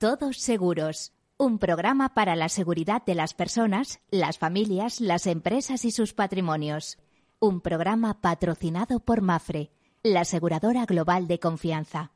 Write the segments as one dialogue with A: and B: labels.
A: Todos Seguros, un programa para la seguridad de las personas, las familias, las empresas y sus patrimonios. Un programa patrocinado por Mafre, la aseguradora global de confianza.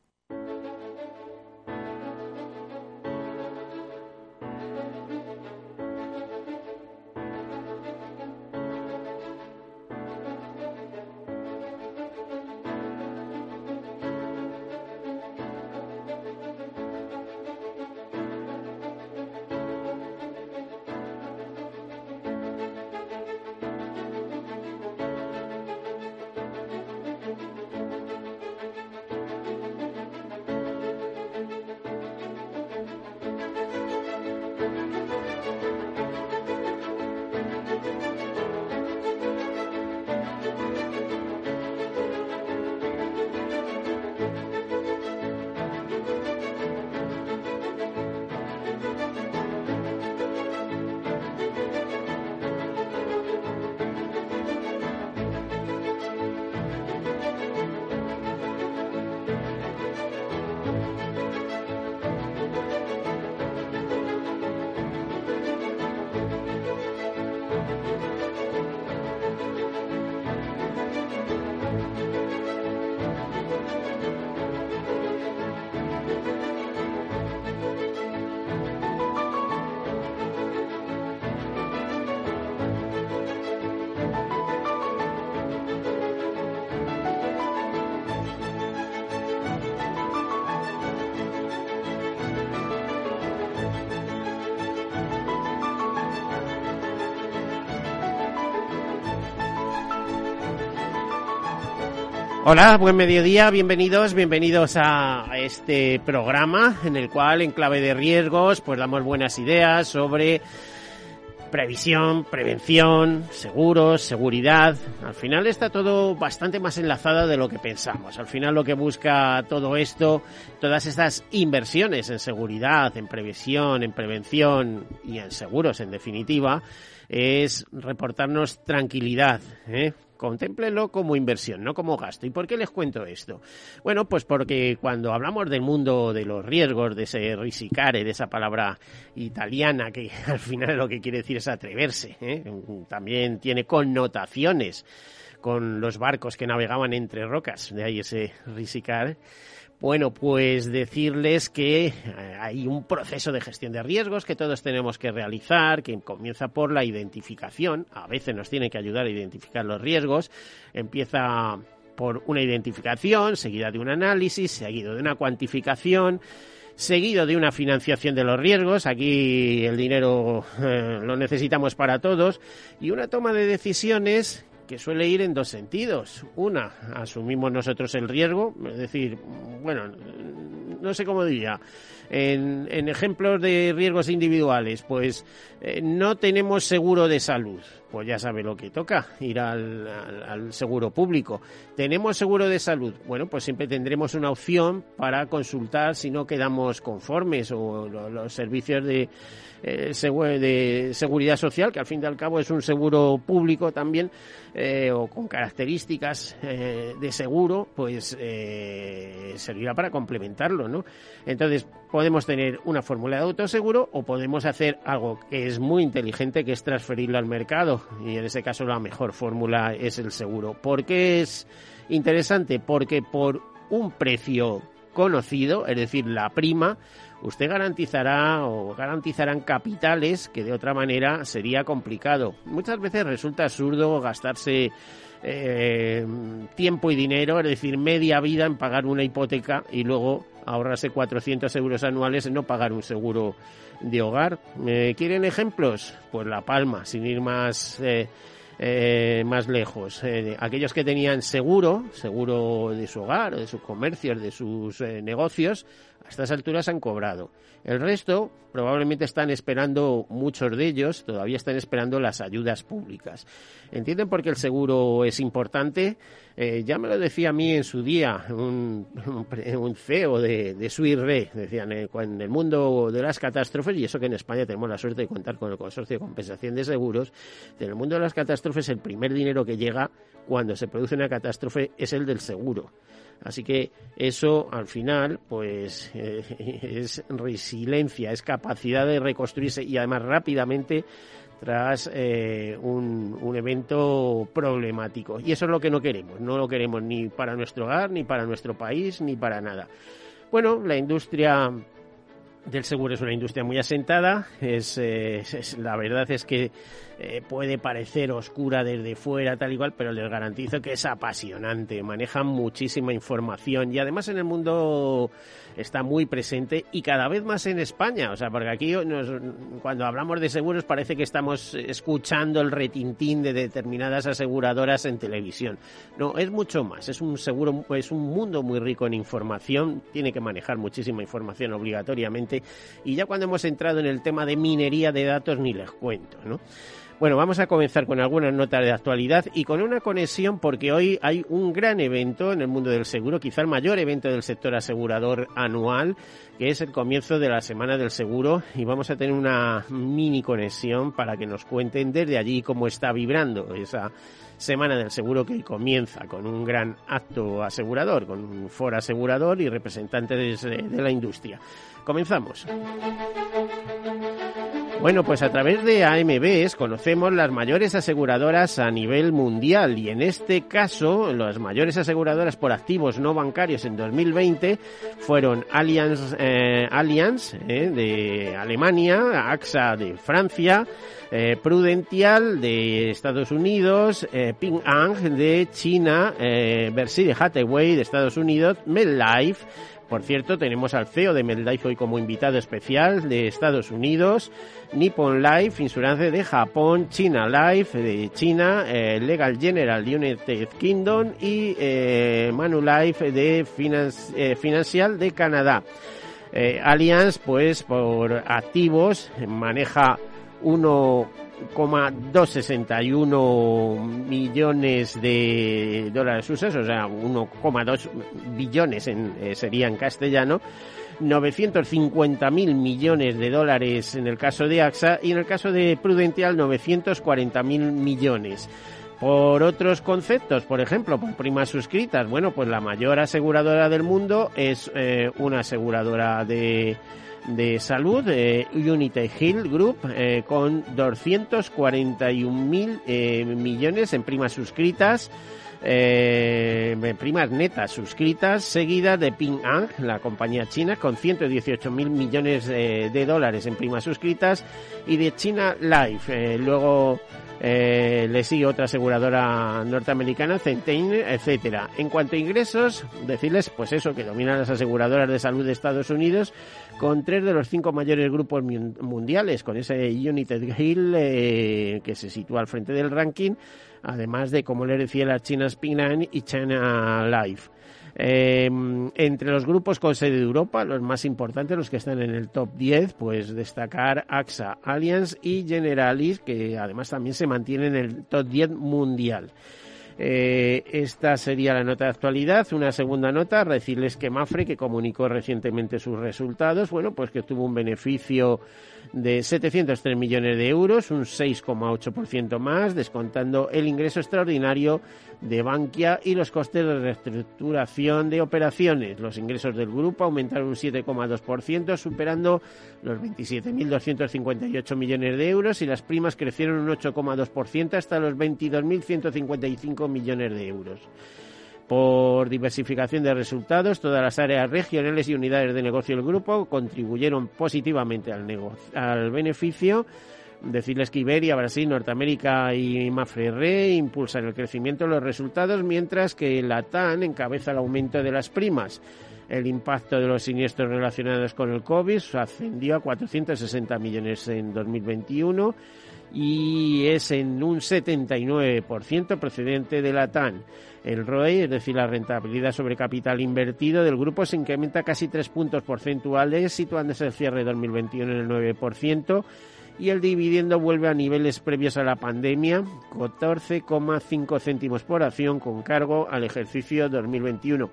B: Hola, buen mediodía, bienvenidos, bienvenidos a este programa en el cual en clave de riesgos pues damos buenas ideas sobre previsión, prevención, seguros, seguridad. Al final está todo bastante más enlazado de lo que pensamos. Al final lo que busca todo esto, todas estas inversiones en seguridad, en previsión, en prevención y en seguros en definitiva, es reportarnos tranquilidad, ¿eh? Contémplelo como inversión, no como gasto. ¿Y por qué les cuento esto? Bueno, pues porque cuando hablamos del mundo de los riesgos, de ese risicare, de esa palabra italiana que al final lo que quiere decir es atreverse, ¿eh? también tiene connotaciones con los barcos que navegaban entre rocas, de ahí ese risicare bueno, pues decirles que eh, hay un proceso de gestión de riesgos que todos tenemos que realizar, que comienza por la identificación. A veces nos tiene que ayudar a identificar los riesgos. Empieza por una identificación, seguida de un análisis, seguido de una cuantificación seguido de una financiación de los riesgos, aquí el dinero eh, lo necesitamos para todos, y una toma de decisiones que suele ir en dos sentidos. Una, asumimos nosotros el riesgo, es decir, bueno, no sé cómo diría, en, ejemplos de riesgos individuales, pues eh, no tenemos seguro de salud, pues ya sabe lo que toca, ir al, seguro público. ¿Tenemos seguro de salud? Bueno, pues siempre tendremos una opción para consultar si no quedamos conformes o los servicios de eh, de seguridad social, que al fin y al cabo es un seguro público también, eh, o con características de seguro, pues servirá para complementarlo, ¿no? Entonces, podemos tener una fórmula de autoseguro o podemos hacer algo que es muy inteligente, que es transferirlo al mercado. Y en ese caso la mejor fórmula es el seguro. ¿Por qué es interesante? Porque por un precio conocido, es decir, la prima, usted garantizará o garantizarán capitales que de otra manera sería complicado. Muchas veces resulta absurdo gastarse eh, tiempo y dinero, es decir, media vida en pagar una hipoteca y luego ahorrarse 400 euros anuales en no pagar un seguro de hogar. ¿Quieren ejemplos? Pues La Palma, sin ir más... Eh, eh, más lejos. aquellos que tenían seguro, seguro de su hogar, de sus comercios, de sus negocios, a estas alturas han cobrado. El resto probablemente están esperando, muchos de ellos todavía están esperando las ayudas públicas. ¿Entienden por qué el seguro es importante? Eh, ya me lo decía a mí en su día un, un CEO de, de Suirre, decían, eh, en el mundo de las catástrofes, y eso que en España tenemos la suerte de contar con el Consorcio de Compensación de Seguros, en el mundo de las catástrofes el primer dinero que llega cuando se produce una catástrofe es el del seguro. Así que eso al final pues eh, es resiliencia, es capacidad de reconstruirse y además rápidamente tras eh, un, un, evento problemático. Y eso es lo que no queremos, no lo queremos ni para nuestro hogar, ni para nuestro país, ni para nada. Bueno, la industria del seguro es una industria muy asentada. Es, eh, la verdad es que eh, puede parecer oscura desde fuera, tal y cual, pero les garantizo que es apasionante. Manejan muchísima información y además en el mundo está muy presente y cada vez más en España. O sea, porque aquí cuando hablamos de seguros parece que estamos escuchando el retintín de determinadas aseguradoras en televisión. No, es mucho más. Es un seguro, es un mundo muy rico en información. Tiene que manejar muchísima información obligatoriamente. Y ya cuando hemos entrado en el tema de minería de datos ni les cuento, ¿no? Bueno, vamos a comenzar con algunas notas de actualidad y con una conexión porque hoy hay un gran evento en el mundo del seguro, quizá el mayor evento del sector asegurador anual, que es el comienzo de la Semana del Seguro y vamos a tener una mini conexión para que nos cuenten desde allí cómo está vibrando esa Semana del Seguro que comienza con un gran acto asegurador, con un foro asegurador y representantes de, la industria. Comenzamos. Bueno, pues a través de AMBs conocemos las mayores aseguradoras a nivel mundial y en este caso las mayores aseguradoras por activos no bancarios en 2020 fueron Allianz, eh, Allianz eh, de Alemania, AXA de Francia, eh, Prudential de Estados Unidos, Ping An de China, Berkshire Hathaway de Estados Unidos, MedLife por cierto, tenemos al CEO de MedLife hoy como invitado especial de Estados Unidos, Nippon Life, Insurance de Japón, China Life de China, eh, Legal General de United Kingdom y eh, Manulife de eh, Financial de Canadá. Eh, Allianz, pues por activos, maneja 1,261 millones de dólares usos, o sea, 1,2 billones en, sería en castellano 950.000 millones de dólares en el caso de AXA y en el caso de Prudential 940.000 millones. Por otros conceptos, por ejemplo, por primas suscritas, bueno, pues la mayor aseguradora del mundo es eh, una aseguradora de, de salud, eh, Hill Group, eh, con 241.000 eh, millones en primas suscritas eh, primas netas suscritas, seguida de Ping An, la compañía china, con 118 mil millones eh, de dólares en primas suscritas, y de China Life. Eh, luego eh, le sigue otra aseguradora norteamericana, Centene, etcétera. En cuanto a ingresos, decirles, pues eso, que dominan las aseguradoras de salud de Estados Unidos, con tres de los cinco mayores grupos mundiales, con ese United Hill que se sitúa al frente del ranking además de, como le decía, las chinas Pingnan y China Life. Em, entre los grupos con sede de Europa, los más importantes, los que están en el top 10, pues destacar AXA, Allianz y Generalis, que además también se mantienen en el top 10 mundial. Eh, esta sería la nota de actualidad. Una segunda nota, decirles que Mafre, que comunicó recientemente sus resultados, bueno, pues que tuvo un beneficio de 703 millones de euros, un 6,8% más, descontando el ingreso extraordinario de Bankia y los costes de reestructuración de operaciones. Los ingresos del grupo aumentaron un 7,2%, superando los 27.258 millones de euros y las primas crecieron un 8,2% hasta los 22.155 millones de euros por diversificación de resultados, todas las áreas regionales y unidades de negocio del grupo contribuyeron positivamente al, al beneficio. Decirles que Iberia, Brasil, Norteamérica y Mafre impulsan el crecimiento de los resultados, mientras que la TAN encabeza el aumento de las primas. El impacto de los siniestros relacionados con el COVID ascendió a 460 millones en 2021 y es en un 79% procedente de la TAN. El ROE, es decir, la rentabilidad sobre capital invertido del grupo, se incrementa casi tres puntos porcentuales, situándose el cierre de 2021 en el 9%, y el dividendo vuelve a niveles previos a la pandemia, 14,5 céntimos por acción con cargo al ejercicio 2021.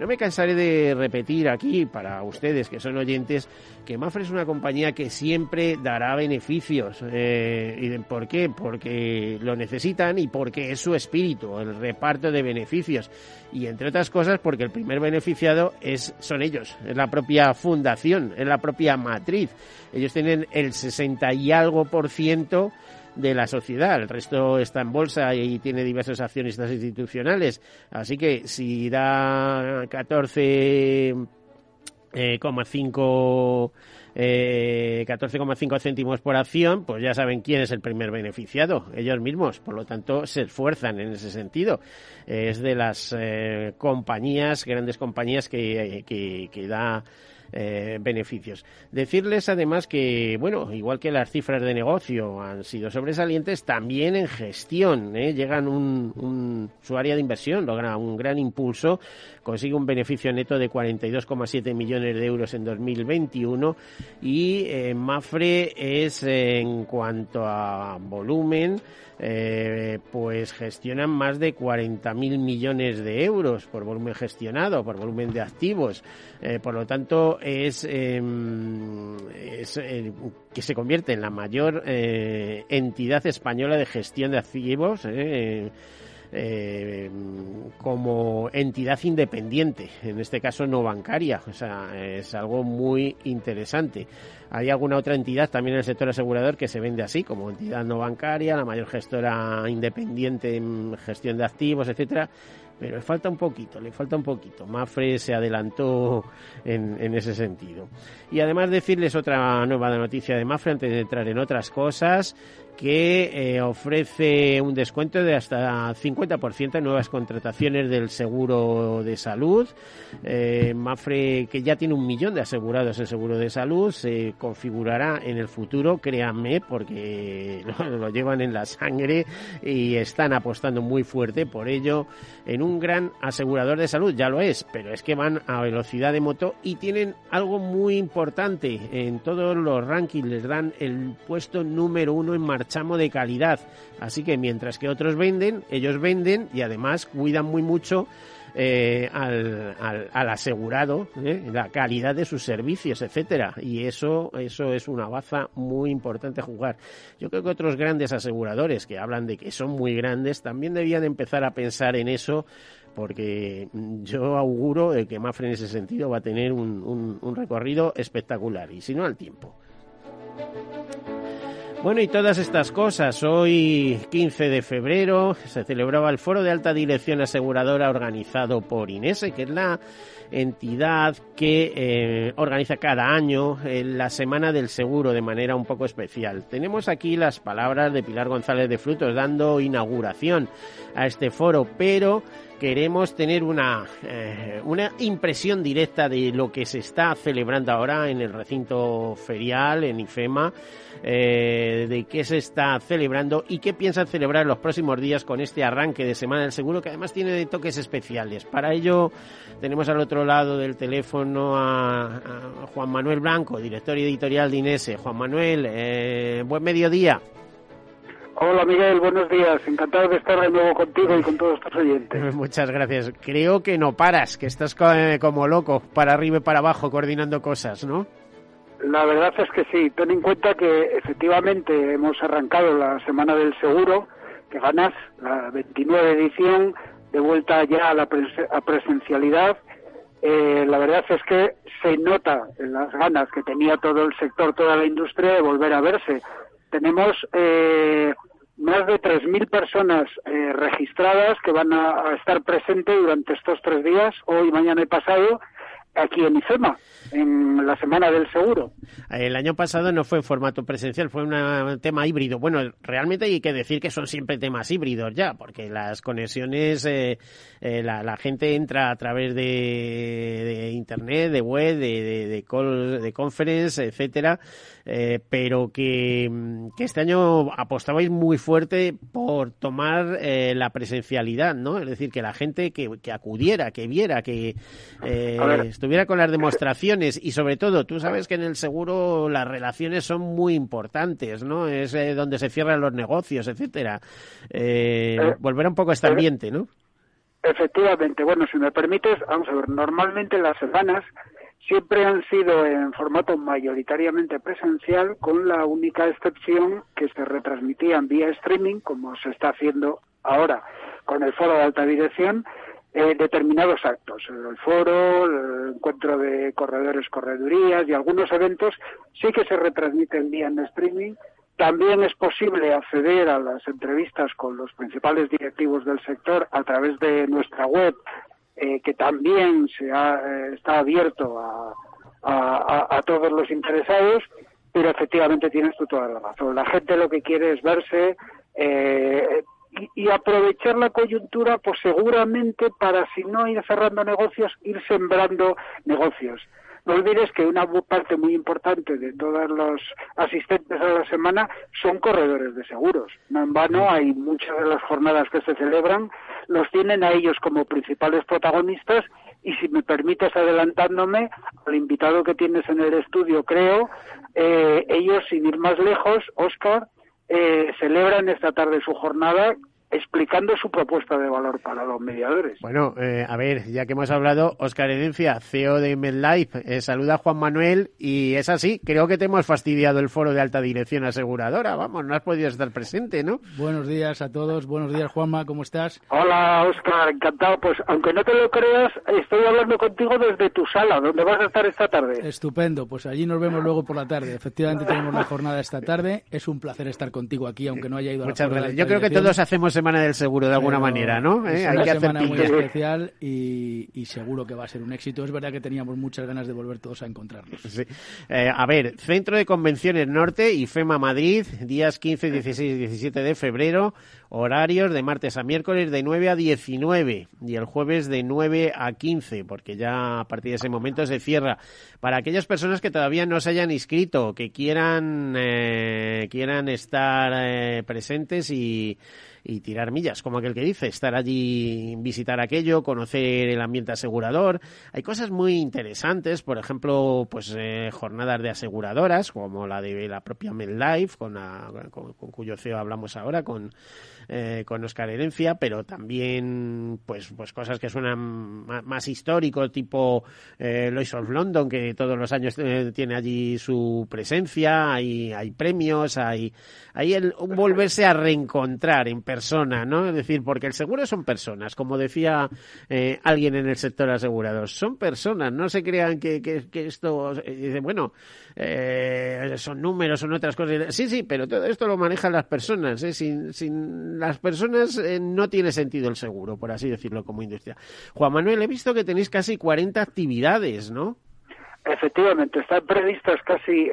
B: No me cansaré de repetir aquí para ustedes que son oyentes que Mafre es una compañía que siempre dará beneficios. Eh, ¿Y por qué? Porque lo necesitan y porque es su espíritu, el reparto de beneficios. Y entre otras cosas porque el primer beneficiado son ellos, es la propia fundación, es la propia matriz. Ellos tienen el 60 y algo por ciento de la sociedad. El resto está en bolsa y tiene diversos accionistas institucionales. Así que si da 14,5 eh, 14,5 eh, céntimos por acción, pues ya saben quién es el primer beneficiado, ellos mismos. Por lo tanto, se esfuerzan en ese sentido. es de las eh, compañías, grandes compañías que, que, que da eh, beneficios. Decirles además que, bueno, igual que las cifras de negocio han sido sobresalientes, también en gestión ¿eh? llegan un, su área de inversión, logra un gran impulso, consigue un beneficio neto de 42,7 millones de euros en 2021 y eh, Mafre es en cuanto a volumen, eh, pues gestionan más de 40.000 millones de euros por volumen gestionado, por volumen de activos. Eh, por lo tanto, es, em, eh, que se convierte en la mayor entidad española de gestión de activos. Como entidad independiente, en este caso no bancaria. O sea, es algo muy interesante. Hay alguna otra entidad también en el sector asegurador que se vende así, como entidad no bancaria, la mayor gestora independiente en gestión de activos, etcétera. Pero le falta un poquito, le falta un poquito. Mafre se adelantó en, en ese sentido. Y además decirles otra nueva noticia de Mafre antes de entrar en otras cosas que eh, ofrece un descuento de hasta 50% en nuevas contrataciones del seguro de salud. Eh, Mafre, que ya tiene un millón de asegurados en seguro de salud, se configurará en el futuro, créanme, porque lo, llevan en la sangre y están apostando muy fuerte por ello en un gran asegurador de salud. Ya lo es, pero es que van a velocidad de moto y tienen algo muy importante. En todos los rankings les dan el puesto número uno en marcha chamo de calidad. Así que mientras que otros venden, ellos venden y además cuidan muy mucho eh, al, al, asegurado ¿eh? la calidad de sus servicios, etcétera. Y eso, eso es una baza muy importante jugar. Yo creo que otros grandes aseguradores que hablan de que son muy grandes también debían empezar a pensar en eso porque yo auguro que Mafre en ese sentido va a tener un recorrido espectacular y si no al tiempo. Bueno, y todas estas cosas. Hoy, 15 de febrero, se celebraba el Foro de Alta Dirección Aseguradora organizado por INESE, que es la entidad que eh, organiza cada año eh, la Semana del Seguro de manera un poco especial. Tenemos aquí las palabras de Pilar González de Frutos dando inauguración a este foro, pero queremos tener una, eh, una impresión directa de lo que se está celebrando ahora en el recinto ferial, en IFEMA, eh, de qué se está celebrando y qué piensan celebrar los próximos días con este arranque de Semana del Seguro, que además tiene toques especiales. Para ello tenemos al otro lado del teléfono a, Juan Manuel Blanco, director editorial de Inese. Juan Manuel, eh, buen mediodía.
C: Hola Miguel, buenos días. Encantado de estar de nuevo contigo y con todos tus oyentes.
B: Muchas gracias. Creo que no paras, que estás como loco, para arriba y para abajo, coordinando cosas, ¿no?
C: La verdad es que sí. Ten en cuenta que efectivamente hemos arrancado la Semana del Seguro, que ganas la 29 edición, de vuelta ya a la presencialidad. Eh, la verdad es que se nota en las ganas que tenía todo el sector, toda la industria de volver a verse. Tenemos eh, más de 3.000 personas eh, registradas que van a, estar presentes durante estos tres días, hoy, mañana y pasado, aquí en IFEMA, en la Semana del Seguro.
B: El año pasado no fue en formato presencial, fue un tema híbrido. Bueno, realmente hay que decir que son siempre temas híbridos ya, porque las conexiones, eh, eh, la, gente entra a través de, Internet, de web, de, de, de, call, de conference, etcétera, eh, pero que, que, este año apostabais muy fuerte por tomar la presencialidad, ¿no? Es decir, que la gente que, que acudiera, que viera, que estuviera con las demostraciones y sobre todo, tú sabes que en el seguro las relaciones son muy importantes, ¿no? Es eh, donde se cierran los negocios, etcétera. Eh, eh volver un poco a este ambiente, ¿no?
C: Efectivamente, bueno, si me permites, vamos a ver, normalmente las semanas siempre han sido en formato mayoritariamente presencial, con la única excepción que se retransmitían vía streaming, como se está haciendo ahora con el foro de alta dirección, eh, determinados actos, el foro, el encuentro de corredores, corredurías y algunos eventos sí que se retransmiten vía en streaming. También es posible acceder a las entrevistas con los principales directivos del sector a través de nuestra web eh, que también se ha, eh, está abierto a, a, todos los interesados, pero efectivamente tienes tú toda la razón. La gente lo que quiere es verse eh, y, y, aprovechar la coyuntura, pues seguramente para, si no ir cerrando negocios, ir sembrando negocios. No olvides que una parte muy importante de todos los asistentes a la semana son corredores de seguros. No en vano hay muchas de las jornadas que se celebran, los tienen a ellos como principales protagonistas y si me permites adelantándome al invitado que tienes en el estudio, creo, eh, ellos sin ir más lejos, Oscar, eh, celebran esta tarde su jornada explicando su propuesta de valor para los mediadores.
B: Bueno, eh, a ver, ya que hemos hablado, Oscar Herencia, CEO de MedLife, eh, saluda a Juan Manuel y es así, creo que te hemos fastidiado el foro de alta dirección aseguradora, vamos, no has podido estar presente, ¿no?
D: Buenos días a todos, buenos días Juanma, ¿cómo estás?
C: Hola Oscar, encantado, pues aunque no te lo creas, estoy hablando contigo desde tu sala, donde vas a estar esta tarde.
D: Estupendo, pues allí nos vemos luego por la tarde, efectivamente tenemos la jornada esta tarde, es un placer estar contigo aquí, aunque no haya ido a la
B: Muchas gracias, yo creo que todos hacemos Semana del Seguro de alguna manera, ¿no?
D: Es ¿Eh? una semana muy especial y, seguro que va a ser un éxito. Es verdad que teníamos muchas ganas de volver todos a encontrarnos.
B: Eh, a ver, Centro de Convenciones Norte y FEMA Madrid, días 15, 16 y 17 de febrero, horarios de martes a miércoles de 9 a 19 y el jueves de 9 a 15, porque ya a partir de ese momento se cierra. Para aquellas personas que todavía no se hayan inscrito, que quieran, eh, quieran estar presentes y y tirar millas, como aquel que dice, estar allí, visitar aquello, conocer el ambiente asegurador. Hay cosas muy interesantes, por ejemplo, pues eh, jornadas de aseguradoras, como la de la propia MedLife, con, con, cuyo CEO hablamos ahora, con, eh, con Oscar Herencia, pero también pues, pues cosas que suenan más, histórico, tipo eh, Lois of London, que todos los años eh, tiene allí su presencia, hay, hay premios, hay, hay el, volverse a reencontrar en persona, ¿no? Es decir, porque el seguro son personas, como decía eh, alguien en el sector asegurado, son personas, no se crean que, que, esto, eh, dice, bueno, eh, son números, son otras cosas. Sí, sí, pero todo esto lo manejan las personas, sin, sin las personas no tiene sentido el seguro, por así decirlo, como industria. Juan Manuel, he visto que tenéis casi 40 actividades, ¿no?
C: Efectivamente, están previstas casi,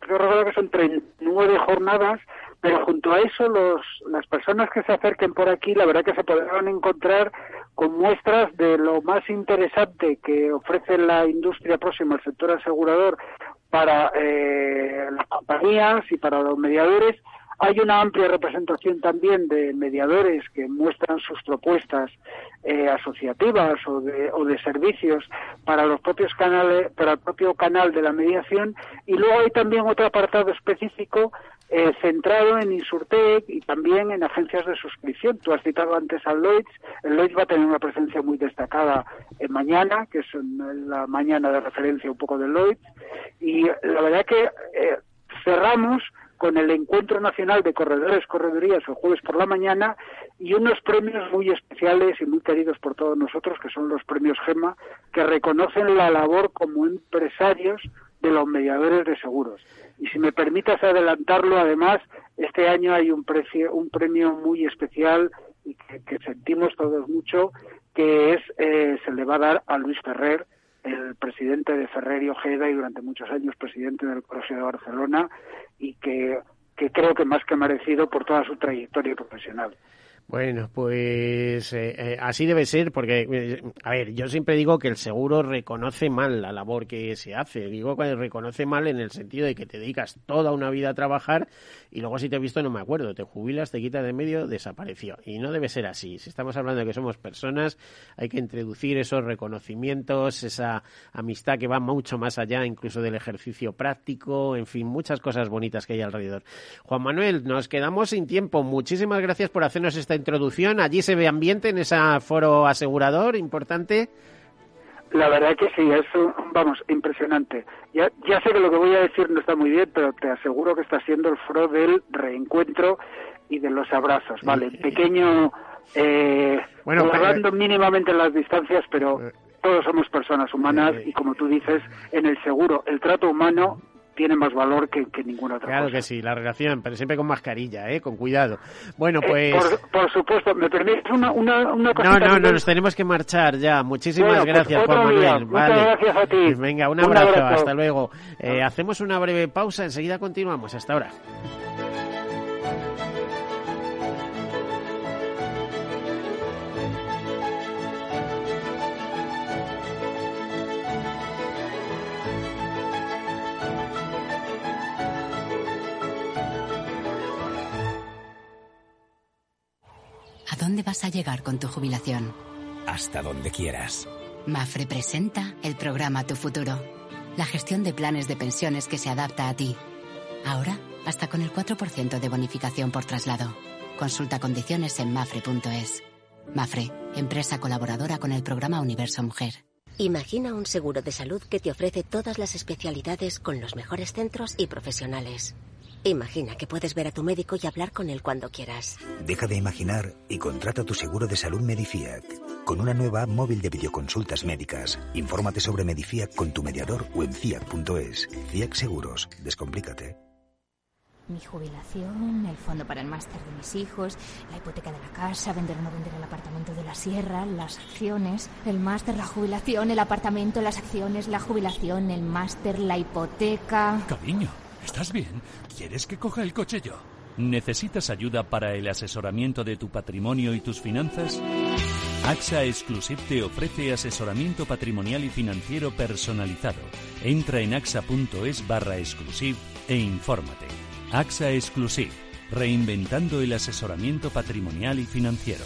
C: creo que son 39 jornadas pero junto a eso los, las personas que se acerquen por aquí la verdad que se podrán encontrar con muestras de lo más interesante que ofrece la industria próxima al sector asegurador para eh, las compañías y para los mediadores hay una amplia representación también de mediadores que muestran sus propuestas eh, asociativas o de, o de servicios para los propios canales, para el propio canal de la mediación y luego hay también otro apartado específico eh, centrado en Insurtech y también en agencias de suscripción. Tú has citado antes al Lloyds. El Lloyds va a tener una presencia muy destacada en mañana, que es la mañana de referencia un poco del Lloyds. Y la verdad que eh, cerramos con el Encuentro Nacional de Corredores, Corredorías el jueves por la mañana y unos premios muy especiales y muy queridos por todos nosotros, que son los premios GEMA, que reconocen la labor como empresarios de los mediadores de seguros. Y si me permitas adelantarlo, además, este año hay un, precio, un premio muy especial y que, sentimos todos mucho, que es eh, se le va a dar a Luis Ferrer, el presidente de Ferrer y Ojeda y durante muchos años presidente del Colegio de Barcelona y que, que creo que más que merecido por toda su trayectoria profesional.
B: Bueno, pues eh, eh, así debe ser, porque, eh, a ver, yo siempre digo que el seguro reconoce mal la labor que se hace. Digo que reconoce mal en el sentido de que te dedicas toda una vida a trabajar y luego si te he visto no me acuerdo, te jubilas, te quitas de medio, desapareció. Y no debe ser así. Si estamos hablando de que somos personas, hay que introducir esos reconocimientos, esa amistad que va mucho más allá incluso del ejercicio práctico, en fin, muchas cosas bonitas que hay alrededor. Juan Manuel, nos quedamos sin tiempo. Muchísimas gracias por hacernos esta introducción. ¿Allí se ve ambiente en ese foro asegurador importante?
C: La verdad que sí, es, vamos, impresionante. Ya, ya sé que lo que voy a decir no está muy bien, pero te aseguro que está siendo el foro del reencuentro y de los abrazos, ¿vale? Pequeño, eh, bueno, guardando mínimamente las distancias, pero eh, todos somos personas humanas y como tú dices, en el seguro, el trato humano tiene más valor que, ninguna otra
B: claro
C: cosa.
B: Que sí, la relación, pero siempre con mascarilla, ¿eh? con cuidado. Bueno,
C: eh,
B: pues...
C: por, supuesto, ¿me permites una, una, una
B: No, no, no, nos tenemos que marchar ya. Muchísimas pues gracias, Juan Manuel.
C: Vale. Muchas gracias a ti.
B: Venga, un abrazo, hasta luego. Eh, hacemos una breve pausa, enseguida continuamos. Hasta ahora.
E: Dónde vas a llegar con tu jubilación?
F: Hasta donde quieras.
E: Mafre presenta el programa Tu Futuro, la gestión de planes de pensiones que se adapta a ti. Ahora, hasta con el 4% de bonificación por traslado. Consulta condiciones en mafre.es. Mafre, empresa colaboradora con el programa Universo Mujer.
G: Imagina un seguro de salud que te ofrece todas las especialidades con los mejores centros y profesionales. Imagina que puedes ver a tu médico y hablar con él cuando quieras.
F: Deja de imaginar y contrata tu seguro de salud Medifiac. Con una nueva app móvil de videoconsultas médicas. Infórmate sobre Medifiac con tu mediador o en fiac.es. Fiac Seguros. Descomplícate.
A: Mi jubilación, el fondo para el máster de mis hijos, la hipoteca de la casa, vender o no vender el apartamento de la sierra, las acciones, el máster, la jubilación, el apartamento, las acciones, la jubilación, el máster, la hipoteca.
H: Cariño. ¿Estás bien? ¿Quieres que coja el coche yo? ¿Necesitas ayuda para el asesoramiento de tu patrimonio y tus finanzas? AXA Exclusive te ofrece asesoramiento patrimonial y financiero personalizado. Entra en axa.es barra exclusive e infórmate. AXA Exclusive, reinventando el asesoramiento patrimonial y financiero.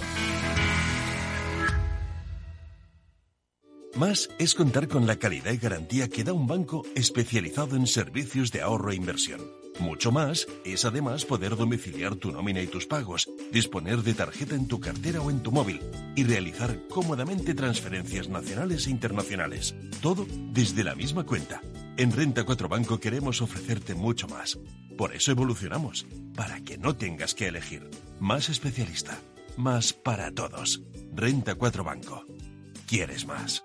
I: Más es contar con la calidad y garantía que da un banco especializado en servicios de ahorro e inversión. Mucho más es además poder domiciliar tu nómina y tus pagos, disponer de tarjeta en tu cartera o en tu móvil y realizar cómodamente transferencias nacionales e internacionales. Todo desde la misma cuenta. En Renta 4 Banco queremos ofrecerte mucho más. Por eso evolucionamos, para que no tengas que elegir. Más especialista, más para todos. Renta 4 Banco. ¿Quieres más?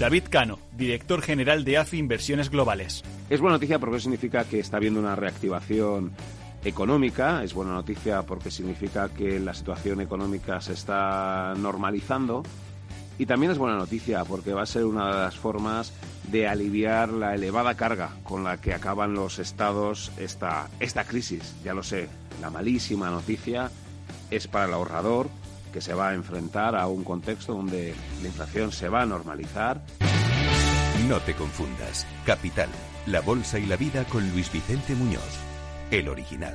J: David Cano, director general de AFI Inversiones Globales.
K: Es buena noticia porque significa que está habiendo una reactivación económica, es buena noticia porque significa que la situación económica se está normalizando y también es buena noticia porque va a ser una de las formas de aliviar la elevada carga con la que acaban los estados esta, esta crisis. Ya lo sé, la malísima noticia es para el ahorrador que se va a enfrentar a un contexto donde la inflación se va a normalizar.
L: No te confundas. Capital, la bolsa y la vida con Luis Vicente Muñoz, el original.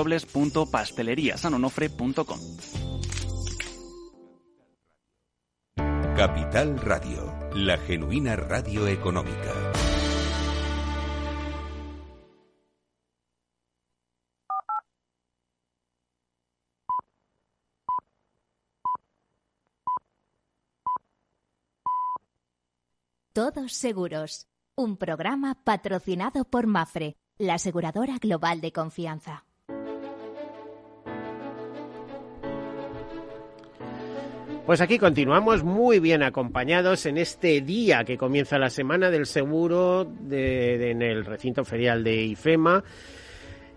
J: www.pasteleriasanonofre.com.
L: Capital Radio, la genuina radio económica.
A: Todos Seguros, un programa patrocinado por Mafre, la aseguradora global de confianza.
B: Pues aquí continuamos muy bien acompañados en este día que comienza la semana del seguro de, en el recinto ferial de IFEMA.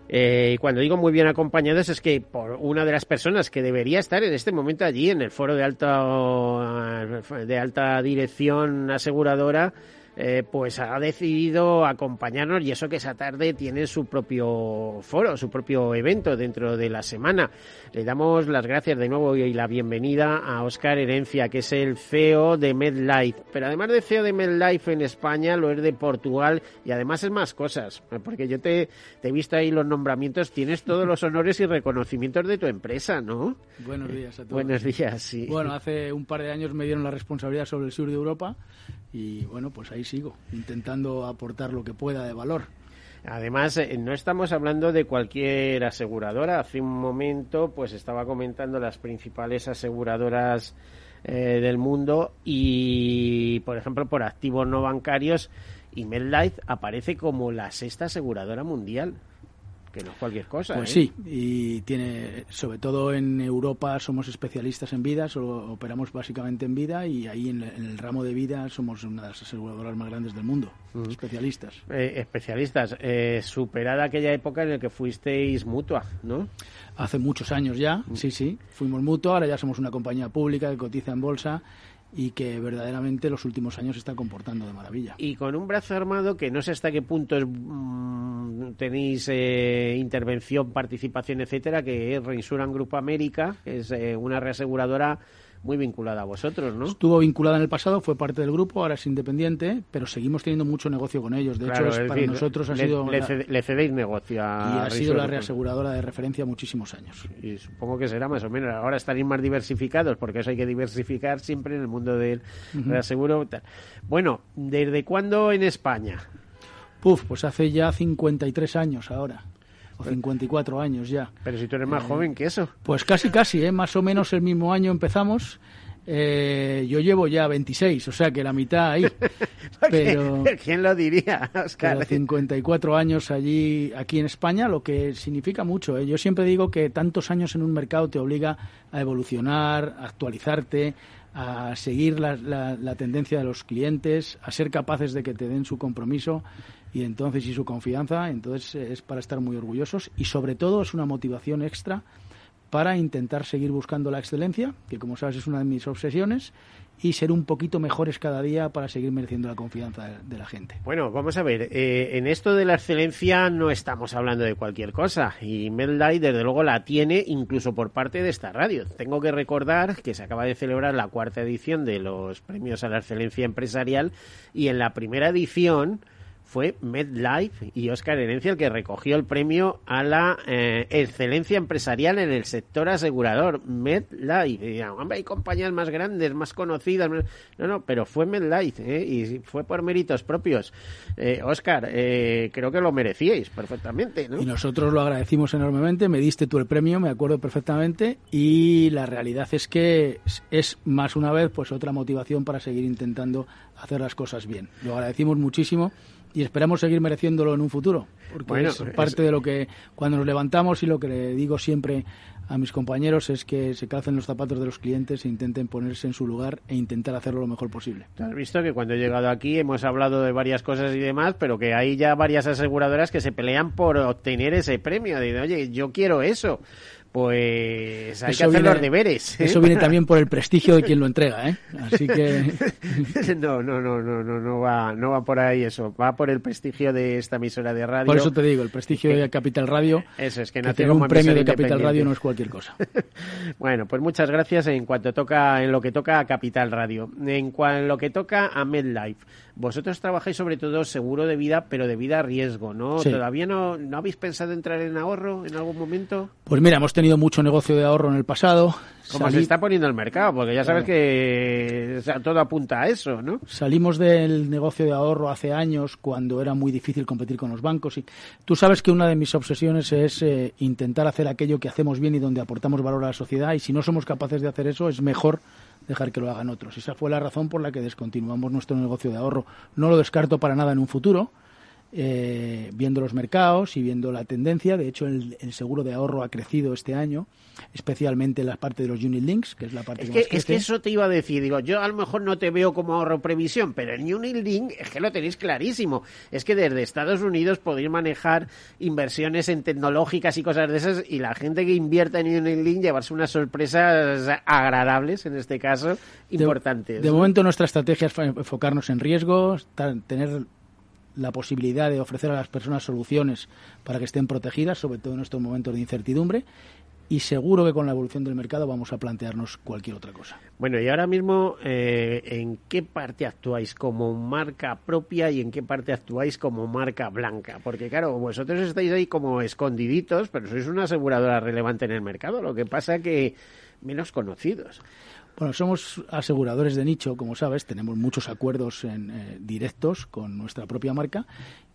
B: Eh, y cuando digo muy bien acompañados es que por una de las personas que debería estar en este momento allí en el foro de alta de alta dirección aseguradora eh, pues ha decidido acompañarnos y eso que esa tarde tiene su propio foro, su propio evento dentro de la semana. Le damos las gracias de nuevo y la bienvenida a Oscar Herencia, que es el CEO de MedLife. Pero además de CEO de MedLife en España, lo es de Portugal y además es más cosas, porque yo te, te he visto ahí los nombramientos, tienes todos los honores y reconocimientos de tu empresa, ¿no?
D: Buenos días a todos.
B: Buenos días, sí.
D: Bueno, hace un par de años me dieron la responsabilidad sobre el sur de Europa y bueno, pues ahí sigo, intentando aportar lo que pueda de valor.
B: Además, eh, no estamos hablando de cualquier aseguradora. Hace un momento, pues estaba comentando las principales aseguradoras eh, del mundo y, por ejemplo, por activos no bancarios, y MedLife aparece como la sexta aseguradora mundial que no es cualquier cosa.
D: Pues
B: ¿eh?
D: sí, y tiene, sobre todo en Europa somos especialistas en vida, solo operamos básicamente en vida y ahí en, el ramo de vida somos una de las aseguradoras más grandes del mundo, especialistas.
B: Eh, especialistas, eh, superada aquella época en la que fuisteis mutua, ¿no?
D: Hace muchos años ya, sí, sí, fuimos mutua, ahora ya somos una compañía pública que cotiza en bolsa y que verdaderamente los últimos años se está comportando de maravilla.
B: Y con un brazo armado que no sé hasta qué punto mm, tenéis eh, intervención, participación, etcétera, que es Reinsuran Grupo América, que es eh, una reaseguradora muy vinculada a vosotros, ¿no?
D: Estuvo vinculada en el pasado, fue parte del grupo, ahora es independiente, pero seguimos teniendo mucho negocio con ellos. De hecho, para nosotros ha sido...
B: Le, cedéis negocio a...
D: Y ha sido la reaseguradora de referencia muchísimos años.
B: Y supongo que será más o menos. Ahora estaréis más diversificados, porque eso hay que diversificar siempre en el mundo del reaseguro. Bueno, ¿desde cuándo en España?
D: Puf, pues hace ya 53 años ahora o 54 años ya.
B: Pero si tú eres más eh, joven que eso.
D: Pues casi, casi, ¿eh? más o menos el mismo año empezamos. Eh, yo llevo ya 26, o sea que la mitad ahí. pero,
B: ¿Quién lo diría, Oscar?
D: 54 años allí, aquí en España, lo que significa mucho. ¿eh? Yo siempre digo que tantos años en un mercado te obliga a evolucionar, a actualizarte, a seguir la, la, tendencia de los clientes, a ser capaces de que te den su compromiso y entonces y su confianza, entonces eh, es para estar muy orgullosos y sobre todo es una motivación extra para intentar seguir buscando la excelencia, que como sabes es una de mis obsesiones, y ser un poquito mejores cada día para seguir mereciendo la confianza de, la gente.
B: Bueno, vamos a ver, eh, en esto de la excelencia no estamos hablando de cualquier cosa, y Meldai desde luego la tiene incluso por parte de esta radio. Tengo que recordar que se acaba de celebrar la cuarta edición de los premios a la excelencia empresarial, y en la primera edición fue MedLife y Oscar Herencia el que recogió el premio a la eh, excelencia empresarial en el sector asegurador. MedLife. Y, hay compañías más grandes, más conocidas. No, no, pero fue MedLife ¿eh? y fue por méritos propios. Eh, Oscar, eh, creo que lo merecíais perfectamente. ¿no?
D: Y nosotros lo agradecimos enormemente. Me diste tú el premio, me acuerdo perfectamente. Y la realidad es que es más una vez pues otra motivación para seguir intentando hacer las cosas bien. Lo agradecimos muchísimo y esperamos seguir mereciéndolo en un futuro, porque es parte de lo que cuando nos levantamos y lo que le digo siempre a mis compañeros es que se calcen los zapatos de los clientes e intenten ponerse en su lugar e intentar hacerlo lo mejor posible.
B: Has visto que cuando he llegado aquí hemos hablado de varias cosas y demás, pero que hay ya varias aseguradoras que se pelean por obtener ese premio. De, oye, yo quiero eso pues hay que hacer los deberes.
D: ¿eh? Eso viene también por el prestigio de quien lo entrega, ¿eh? Así que
B: no, no, no, no, no, no va, no va por ahí eso. Va por el prestigio de esta emisora de radio.
D: Por eso te digo, el prestigio de Capital Radio.
B: Eso es que,
D: que tener un premio de Capital Radio no es cualquier cosa.
B: bueno, pues muchas gracias en cuanto toca, en lo que toca a Capital Radio, en, en lo que toca a MedLife. Vosotros trabajáis sobre todo seguro de vida, pero de vida a riesgo, ¿no? ¿Todavía no, no habéis pensado entrar en ahorro en algún momento?
D: Pues mira, hemos tenido mucho negocio de ahorro en el pasado.
B: Como se está poniendo el mercado, porque ya sabes que todo apunta a eso, ¿no?
D: Salimos del negocio de ahorro hace años cuando era muy difícil competir con los bancos. Y tú sabes que una de mis obsesiones es eh, intentar hacer aquello que hacemos bien y donde aportamos valor a la sociedad. Y si no somos capaces de hacer eso, es mejor dejar que lo hagan otros. Esa fue la razón por la que descontinuamos nuestro negocio de ahorro. No lo descarto para nada en un futuro, eh, viendo los mercados y viendo la tendencia. De hecho, el, seguro de ahorro ha crecido este año, especialmente en la parte de los unit links, que es la parte
B: es
D: que,
B: más Es que eso te iba a decir. Digo, yo a lo mejor no te veo como ahorro previsión, pero el unit link es que lo tenéis clarísimo. Es que desde Estados Unidos podéis manejar inversiones en tecnológicas y cosas de esas y la gente que invierta en unit link llevarse unas sorpresas agradables, en este caso, importantes.
D: De, de momento nuestra estrategia es enfocarnos en riesgos, tener la posibilidad de ofrecer a las personas soluciones para que estén protegidas, sobre todo en estos momentos de incertidumbre, y seguro que con la evolución del mercado vamos a plantearnos cualquier otra cosa.
B: Bueno, y ahora mismo, eh, ¿en qué parte actuáis como marca propia y en qué parte actuáis como marca blanca? Porque claro, vosotros estáis ahí como escondiditos, pero sois una aseguradora relevante en el mercado, lo que pasa que menos conocidos.
D: Bueno, somos aseguradores de nicho, como sabes, tenemos muchos acuerdos en, eh, directos con nuestra propia marca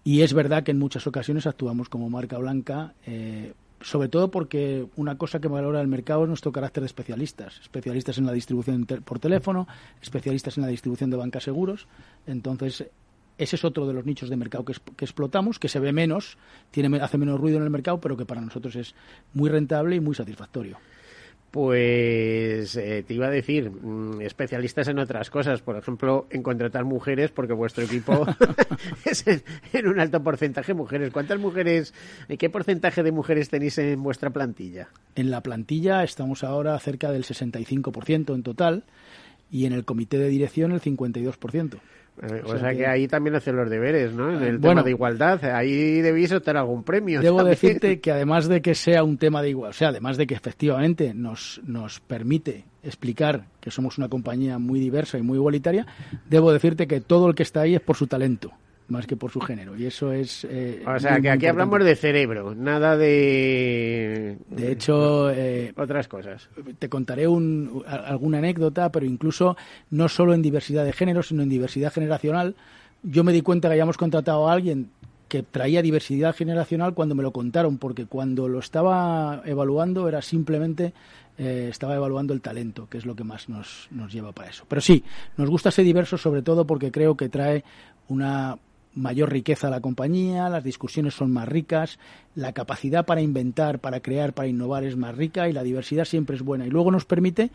D: y es verdad que en muchas ocasiones actuamos como marca blanca, eh, sobre todo porque una cosa que valora el mercado es nuestro carácter de especialistas, especialistas en la distribución por teléfono, especialistas en la distribución de bancas seguros, entonces ese es otro de los nichos de mercado que, que, explotamos, que se ve menos, tiene, hace menos ruido en el mercado, pero que para nosotros es muy rentable y muy satisfactorio.
B: Pues eh, te iba a decir, mm, especialistas en otras cosas, por ejemplo, en contratar mujeres, porque vuestro equipo es en, un alto porcentaje mujeres. ¿Cuántas mujeres, qué porcentaje de mujeres tenéis en vuestra plantilla?
D: En la plantilla estamos ahora cerca del 65% en total y en el comité de dirección el 52%.
B: Eh, o, sea, que... ahí también hacen los deberes, ¿no? En el tema de igualdad, ahí debéis obtener algún premio.
D: Debo decirte que además de que sea un tema de igualdad, o sea, además de que efectivamente nos, nos permite explicar que somos una compañía muy diversa y muy igualitaria, debo decirte que todo el que está ahí es por su talento más que por su género. Y eso es.
B: Eh, o sea, que aquí hablamos de cerebro, nada de.
D: De hecho. Eh,
B: otras cosas.
D: Te contaré un, alguna anécdota, pero incluso no solo en diversidad de género, sino en diversidad generacional. Yo me di cuenta que habíamos contratado a alguien que traía diversidad generacional cuando me lo contaron, porque cuando lo estaba evaluando era simplemente eh, estaba evaluando el talento, que es lo que más nos, nos lleva para eso. Pero sí, nos gusta ser diversos sobre todo porque creo que trae una mayor riqueza a la compañía, las discusiones son más ricas, la capacidad para inventar, para crear, para innovar es más rica y la diversidad siempre es buena. Y luego nos permite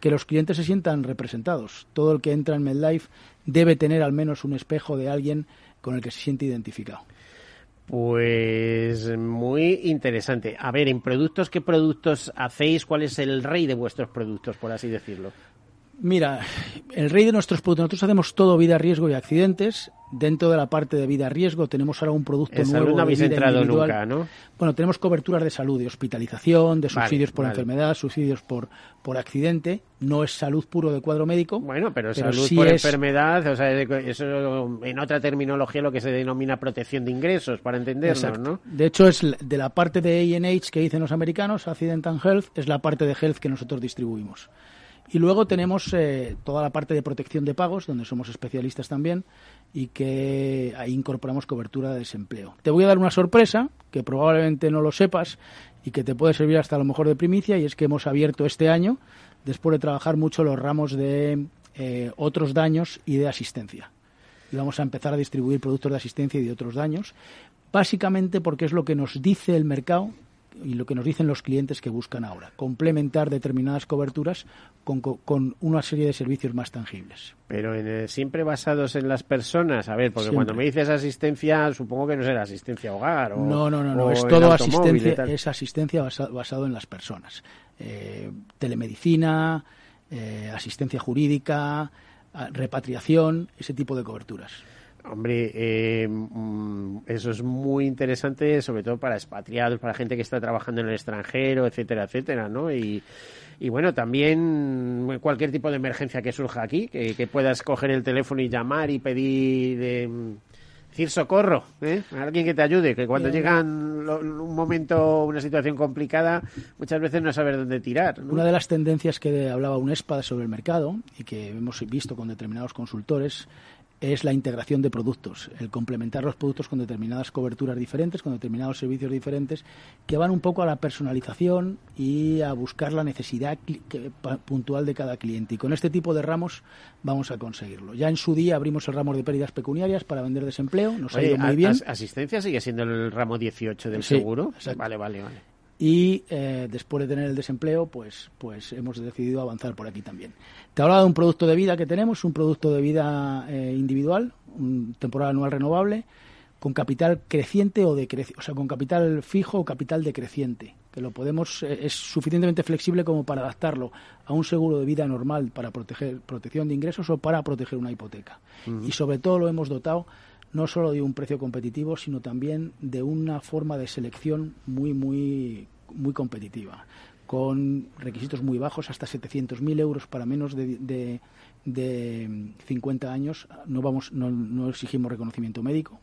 D: que los clientes se sientan representados. Todo el que entra en MedLife debe tener al menos un espejo de alguien con el que se siente identificado.
B: Pues muy interesante. A ver, en productos, ¿qué productos hacéis? ¿Cuál es el rey de vuestros productos, por así decirlo?
D: Mira, el rey de nuestros productos, nosotros hacemos todo vida, riesgo y accidentes. Dentro de la parte de vida, riesgo, tenemos ahora un producto
B: en
D: nuevo.
B: No habéis entrado nunca, ¿no?
D: Bueno, tenemos coberturas de salud, de hospitalización, de subsidios por enfermedad, subsidios por, por accidente. No es salud puro de cuadro médico.
B: Bueno, pero, salud por enfermedad, o sea, eso en otra terminología lo que se denomina protección de ingresos, para entendernos, ¿no?
D: De hecho, es de la parte de A&H que dicen los americanos, Accident and Health, es la parte de Health que nosotros distribuimos. Y luego tenemos eh, toda la parte de protección de pagos, donde somos especialistas también, y que ahí incorporamos cobertura de desempleo. Te voy a dar una sorpresa, que probablemente no lo sepas, y que te puede servir hasta a lo mejor de primicia, y es que hemos abierto este año, después de trabajar mucho los ramos de eh, otros daños y de asistencia. y vamos a empezar a distribuir productos de asistencia y de otros daños, básicamente porque es lo que nos dice el mercado y lo que nos dicen los clientes que buscan ahora, complementar determinadas coberturas con, con una serie de servicios más tangibles.
B: Pero en siempre basados en las personas, a ver, porque cuando me dices asistencia, supongo que no será asistencia hogar o
D: No, no, no, no. es todo asistencia, es asistencia basado, en las personas. Eh, telemedicina, eh, asistencia jurídica, repatriación, ese tipo de coberturas.
B: Hombre, eh, mm, eso es muy interesante, sobre todo para expatriados, para gente que está trabajando en el extranjero, etcétera, etcétera, ¿no? Y, y bueno, también cualquier tipo de emergencia que surja aquí, que, puedas coger el teléfono y llamar y pedir, eh, decir socorro, ¿eh? A alguien que te ayude, que cuando llega un momento, una situación complicada, muchas veces no saber dónde tirar.
D: Una de las tendencias que hablaba UNESPA sobre el mercado y que hemos visto con determinados consultores es la integración de productos, el complementar los productos con determinadas coberturas diferentes, con determinados servicios diferentes, que van un poco a la personalización y a buscar la necesidad puntual de cada cliente. Y con este tipo de ramos vamos a conseguirlo. Ya en su día abrimos el ramo de pérdidas pecuniarias para vender desempleo, nos ha ido muy bien.
B: ¿Asistencia sigue siendo el ramo 18 del seguro? Vale, vale, vale
D: y eh, después de tener el desempleo, pues, pues hemos decidido avanzar por aquí también. Te hablaba de un producto de vida que tenemos, un producto de vida eh, individual, un temporal anual renovable, con capital creciente o decreciente, o sea, con capital fijo o capital decreciente, que lo podemos, eh, es suficientemente flexible como para adaptarlo a un seguro de vida normal para proteger, protección de ingresos o para proteger una hipoteca. Y sobre todo lo hemos dotado no solo de un precio competitivo, sino también de una forma de selección muy, muy, muy competitiva, con requisitos muy bajos, hasta 700.000 euros para menos de, de, de 50 años. No, vamos, no, no exigimos reconocimiento médico,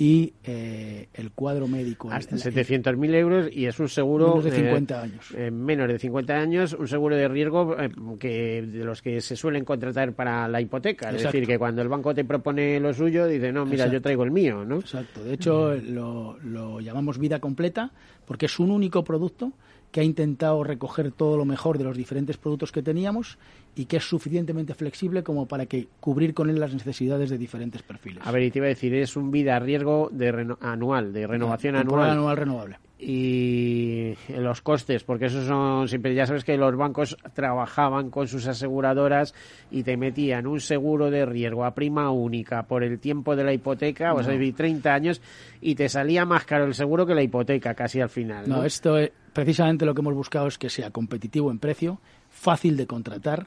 D: y eh, el cuadro médico.
B: Hasta 700.000 euros y es un seguro.
D: Menos de 50 años.
B: Eh, menos de 50 años, un seguro de riesgo eh, que de los que se suelen contratar para la hipoteca. Es decir, que cuando el banco te propone lo suyo, dice, no, mira, yo traigo el mío, ¿no?
D: Exacto. De hecho, lo, lo llamamos vida completa porque es un único producto que ha intentado recoger todo lo mejor de los diferentes productos que teníamos y que es suficientemente flexible como para que cubrir con él las necesidades de diferentes perfiles.
B: A ver, y te iba a decir, es un vida a riesgo de anual, de renovación anual.
D: anual renovable.
B: Y los costes, porque esos son siempre, ya sabes que los bancos trabajaban con sus aseguradoras y te metían un seguro de riesgo a prima única por el tiempo de la hipoteca, o sea, 30 años, y te salía más caro el seguro que la hipoteca casi al final.
D: No, esto es, precisamente lo que hemos buscado es que sea competitivo en precio, fácil de contratar,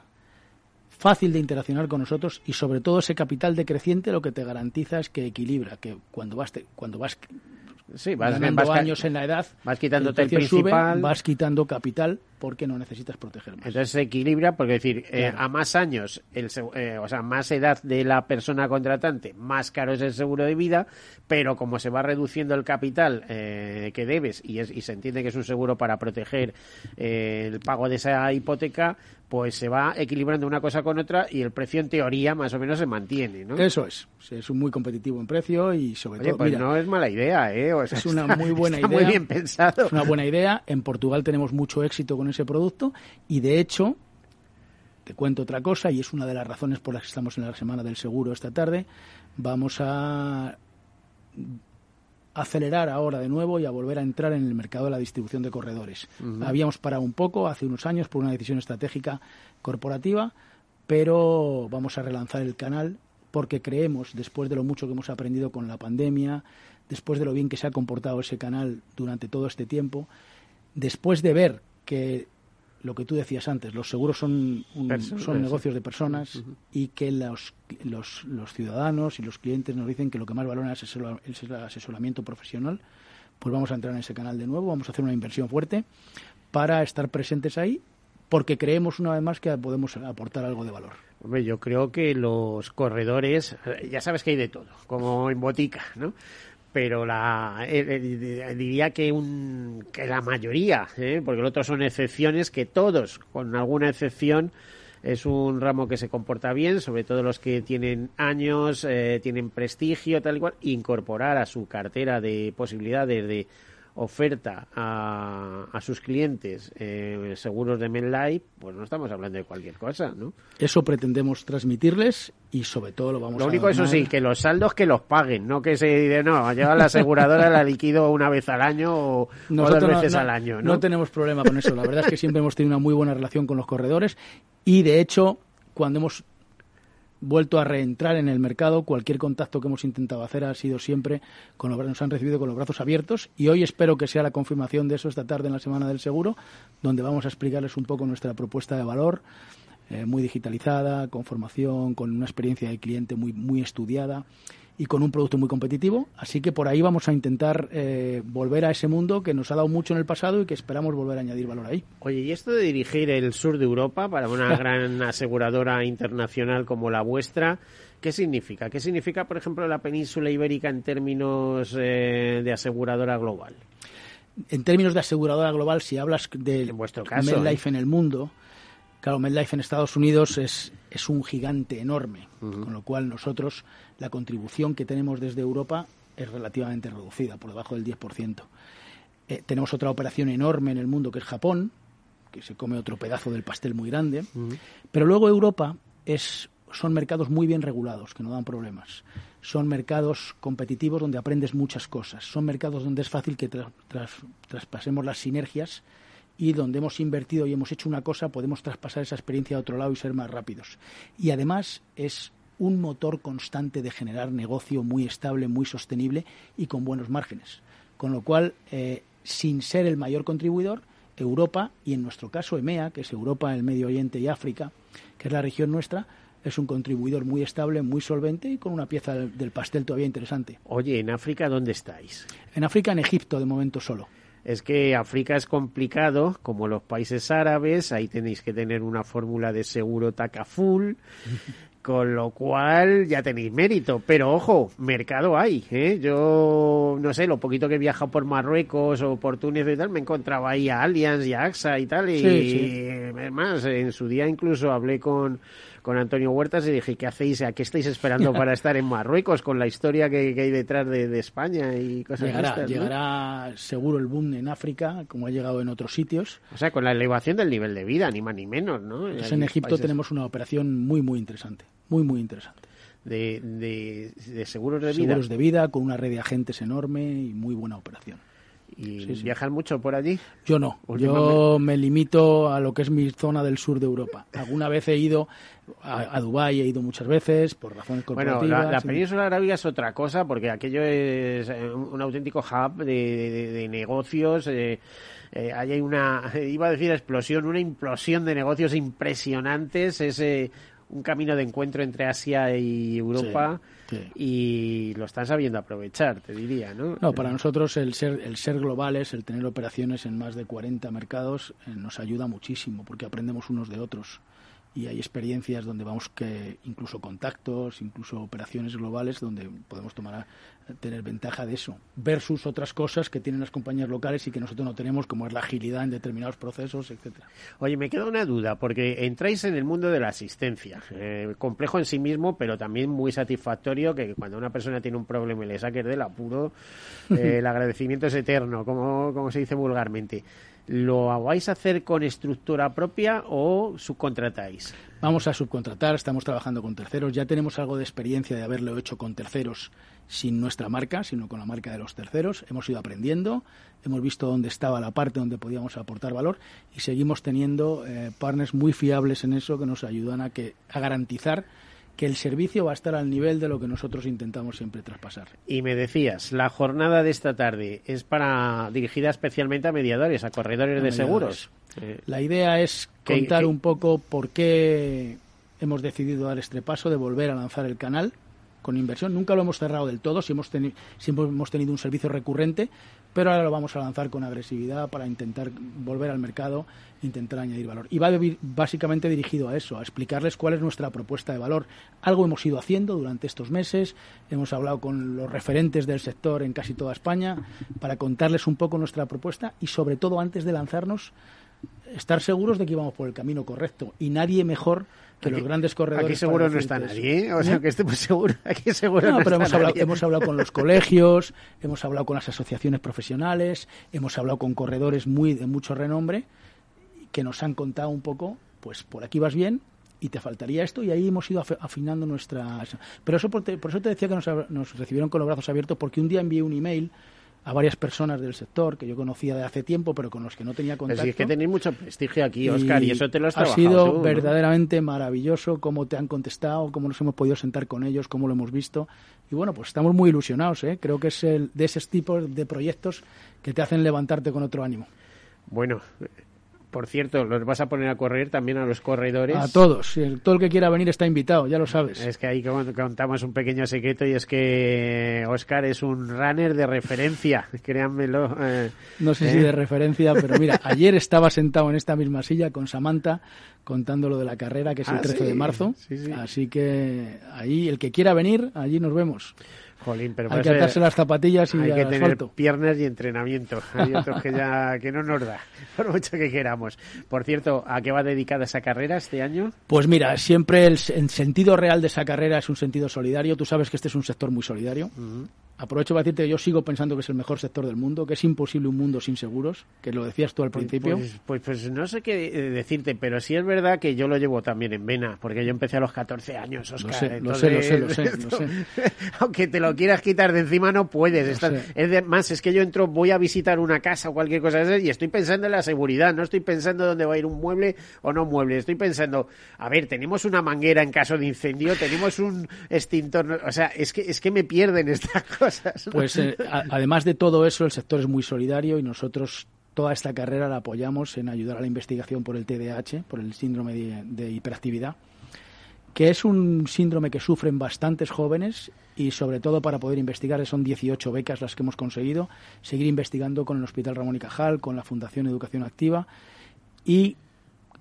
D: fácil de interaccionar con nosotros y sobre todo ese capital decreciente lo que te garantiza es que equilibra, que cuando vas, cuando vas
B: sí, vas,
D: ganando años en la edad,
B: vas quitándote el, principal,
D: vas quitando capital porque no necesitas proteger más.
B: Entonces se equilibra porque decir, eh, a más años, el, eh, o sea, más edad de la persona contratante, más caro es el seguro de vida, pero como se va reduciendo el capital eh, que debes y, es, y se entiende que es un seguro para proteger el pago de esa hipoteca, pues se va equilibrando una cosa con otra y el precio en teoría más o menos se mantiene, ¿no?
D: Eso es, es muy competitivo en precio y sobre todo...
B: Pues no es mala idea, ¿eh?
D: es una muy buena idea.
B: muy bien pensado.
D: Es una buena idea. En Portugal tenemos mucho éxito con ese producto y de hecho, te cuento otra cosa y es una de las razones por las que estamos en la semana del seguro esta tarde, vamos a acelerar ahora de nuevo y a volver a entrar en el mercado de la distribución de corredores. Habíamos parado un poco hace unos años por una decisión estratégica corporativa, pero vamos a relanzar el canal porque creemos, después de lo mucho que hemos aprendido con la pandemia, después de lo bien que se ha comportado ese canal durante todo este tiempo, después de ver que lo que tú decías antes, los seguros son, son negocios de personas y que los, los, los, ciudadanos y los clientes nos dicen que lo que más valora es el asesoramiento profesional, pues vamos a entrar en ese canal de nuevo, vamos a hacer una inversión fuerte para estar presentes ahí, porque creemos una vez más que podemos aportar algo de valor.
B: Hombre, yo creo que los corredores, eh, ya sabes que hay de todo, como en botica, ¿no? Pero la eh, eh, diría que, un, que la mayoría, ¿eh? porque los otros son excepciones, que todos, con alguna excepción, es un ramo que se comporta bien, sobre todo los que tienen años, tienen prestigio, tal y cual, incorporar a su cartera de posibilidades de oferta a, a sus clientes eh, seguros de MedLife, pues no estamos hablando de cualquier cosa, ¿no?
D: Eso pretendemos transmitirles y sobre todo lo vamos
B: Lo
D: a
B: único, eso
D: donar.
B: sí, que los saldos que los paguen, no que se diga, no, lleva la aseguradora, la liquido una vez al año o, dos
D: no-
B: veces
D: no,
B: al año,
D: no
B: ¿no?
D: tenemos problema con eso. La verdad es que siempre hemos tenido una muy buena relación con los corredores y, de hecho, cuando hemos vuelto a reentrar en el mercado, cualquier contacto que hemos intentado hacer ha sido siempre con los han recibido con los brazos abiertos y hoy espero que sea la confirmación de eso esta tarde en la semana del seguro, donde vamos a explicarles un poco nuestra propuesta de valor eh, muy digitalizada, con formación, con una experiencia de cliente muy muy estudiada y con un producto muy competitivo. Así que por ahí vamos a intentar eh, volver a ese mundo que nos ha dado mucho en el pasado y que esperamos volver a añadir valor ahí.
B: Oye, ¿y esto de dirigir el sur de Europa para una gran aseguradora internacional como la vuestra, qué significa? ¿Qué significa, por ejemplo, la península ibérica en términos eh, de aseguradora global?
D: En términos de aseguradora global, si hablas de
B: vuestro caso,
D: MedLife en el mundo, claro, MedLife en Estados Unidos es, es un gigante enorme, con lo cual nosotros la contribución que tenemos desde Europa es relativamente reducida, por debajo del 10%. Eh, tenemos otra operación enorme en el mundo que es Japón, que se come otro pedazo del pastel muy grande, pero luego Europa es son mercados muy bien regulados, que no dan problemas. Son mercados competitivos donde aprendes muchas cosas. Son mercados donde es fácil que tra- tras- traspasemos las sinergias y donde hemos invertido y hemos hecho una cosa, podemos traspasar esa experiencia a otro lado y ser más rápidos. Y además es un motor constante de generar negocio muy estable, muy sostenible y con buenos márgenes. Con lo cual, eh, sin ser el mayor contribuidor, Europa y en nuestro caso EMEA, que es Europa, el Medio Oriente y África, que es la región nuestra, es un contribuidor muy estable, muy solvente y con una pieza del, del pastel todavía interesante.
B: Oye, ¿en África dónde estáis?
D: En África, en Egipto, de momento solo.
B: Es que África es complicado, como los países árabes, ahí tenéis que tener una fórmula de seguro TACA full, con lo cual ya tenéis mérito. Pero ojo, mercado hay, ¿eh? Yo, no sé, lo poquito que he viajado por Marruecos o por Túnez y tal, me encontraba ahí a Allianz y a AXA y tal, y
D: Sí,
B: más, en su día incluso hablé con, con Antonio Huertas y dije, ¿qué hacéis? ¿A qué estáis esperando para estar en Marruecos con la historia que, que hay detrás de, de España y cosas
D: Llegará,
B: estas, ¿no?
D: llegará seguro el boom en África, como ha llegado en otros sitios.
B: O sea, con la elevación del nivel de vida, ni más ni menos, ¿no?
D: En Egipto
B: países
D: tenemos una operación muy, muy interesante. Muy, muy interesante.
B: De, de, de seguros de vida.
D: Seguros de vida, con una red de agentes enorme y muy buena operación.
B: ¿Y
D: Sí, sí.
B: viajan mucho por allí?
D: Yo no. Yo me limito a lo que es mi zona del sur de Europa. Alguna vez he ido a, a Dubái, he ido muchas veces por razones
B: Bueno,
D: corporativas.
B: la, la península arábiga es otra cosa, porque aquello es eh, un, un auténtico hub de, de- de negocios. eh, eh, ahí hay una, iba a decir explosión, una implosión de negocios impresionantes. Es eh, un camino de encuentro entre Asia y Europa.
D: Sí, sí.
B: Y lo están sabiendo aprovechar, te diría, ¿no?
D: No, para nosotros el ser, el ser globales, el tener operaciones en más de 40 mercados, eh, nos ayuda muchísimo porque aprendemos unos de otros. Y hay experiencias donde vamos que incluso contactos, incluso operaciones globales donde podemos tomar tener ventaja de eso versus otras cosas que tienen las compañías locales y que nosotros no tenemos como es la agilidad en determinados procesos, etcétera.
B: Oye, me queda una duda, porque entráis en el mundo de la asistencia, eh, complejo en sí mismo, pero también muy satisfactorio, que cuando una persona tiene un problema y le saques del apuro, eh, el agradecimiento es eterno, como, como se dice vulgarmente. ¿Lo vais a hacer con estructura propia o subcontratáis?
D: Vamos a subcontratar, estamos trabajando con terceros, ya tenemos algo de experiencia de haberlo hecho con terceros sin nuestra marca, sino con la marca de los terceros. Hemos ido aprendiendo, hemos visto dónde estaba la parte donde podíamos aportar valor y seguimos teniendo eh, partners muy fiables en eso que nos ayudan a, que, a garantizar que el servicio va a estar al nivel de lo que nosotros intentamos siempre traspasar.
B: Y me decías, la jornada de esta tarde es para dirigida especialmente a mediadores, a corredores
D: A
B: de
D: mediadores.
B: seguros. Eh,
D: La idea es
B: Que-
D: contar
B: que-
D: un poco por qué hemos decidido dar este paso de volver a lanzar el canal con inversión. Nunca lo hemos cerrado del todo, si hemos siempre hemos tenido un servicio recurrente, pero ahora lo vamos a lanzar con agresividad para intentar volver al mercado, intentar añadir valor. Y va básicamente dirigido a eso, a explicarles cuál es nuestra propuesta de valor. Algo hemos ido haciendo durante estos meses, hemos hablado con los referentes del sector en casi toda España para contarles un poco nuestra propuesta y sobre todo antes de lanzarnos estar seguros de que íbamos por el camino correcto y nadie mejor que los grandes corredores.
B: Aquí seguro no está nadie, ¿eh? o sea que estemos seguros. Aquí seguro no,
D: pero
B: hemos,
D: Hablado, hemos hablado con los colegios, hemos hablado con las asociaciones profesionales, hemos hablado con corredores muy de mucho renombre que nos han contado un poco, pues por aquí vas bien, y te faltaría esto y ahí hemos ido afinando nuestra... Pero eso por, por eso te decía que nos, nos, recibieron con los brazos abiertos porque un día envié un email a varias personas del sector que yo conocía de hace tiempo, pero con los que no tenía contacto.
B: Es que tenéis mucho prestigio aquí, Oscar, y, eso te lo has
D: Ha sido verdaderamente maravilloso cómo te han contestado, cómo nos hemos podido sentar con ellos, cómo lo hemos visto. Y bueno, pues estamos muy ilusionados, ¿eh? Creo que es el, de esos tipos de proyectos que te hacen levantarte con otro ánimo.
B: Bueno, por cierto, los vas a poner a correr también a los corredores.
D: A todos. Todo el que quiera venir está invitado, ya lo sabes.
B: Es que ahí contamos un pequeño secreto y es que Oscar es un runner de referencia, créanmelo.
D: Eh, no sé si ¿eh? de referencia, pero mira, ayer estaba sentado en esta misma silla con Samantha contando lo de la carrera, que es el 13 ah, de marzo. Así que ahí, el que quiera venir, allí nos vemos
B: pero
D: hay que atarse las zapatillas y
B: hay que tener piernas y entrenamiento. Hay otros que ya que no nos da, por mucho que queramos. Por cierto, ¿a qué va dedicada esa carrera este año?
D: Pues mira, siempre el, sentido real de esa carrera es un sentido solidario. Tú sabes que este es un sector muy solidario. Aprovecho para decirte que yo sigo pensando que es el mejor sector del mundo, que es imposible un mundo sin seguros, que lo decías tú al
B: pues,
D: principio.
B: Pues, pues, pues, no sé qué decirte, pero sí es verdad que yo lo llevo también en vena, porque yo empecé a los 14 años, Oscar.
D: Lo sé, lo sé, lo sé,
B: Aunque te lo quieras quitar de encima, no puedes. Es más, es que yo entro, voy a visitar una casa o cualquier cosa de y estoy pensando en la seguridad, no estoy pensando dónde va a ir un mueble o no mueble. Estoy pensando, a ver, tenemos una manguera en caso de incendio, tenemos un extintor, o sea, es que, es que me pierden estas cosas.
D: Pues eh, además de todo eso, el sector es muy solidario y nosotros toda esta carrera la apoyamos en ayudar a la investigación por el TDAH, por el síndrome de, hiperactividad, que es un síndrome que sufren bastantes jóvenes y sobre todo para poder investigar son 18 becas las que hemos conseguido, seguir investigando con el Hospital Ramón y Cajal, con la Fundación Educación Activa y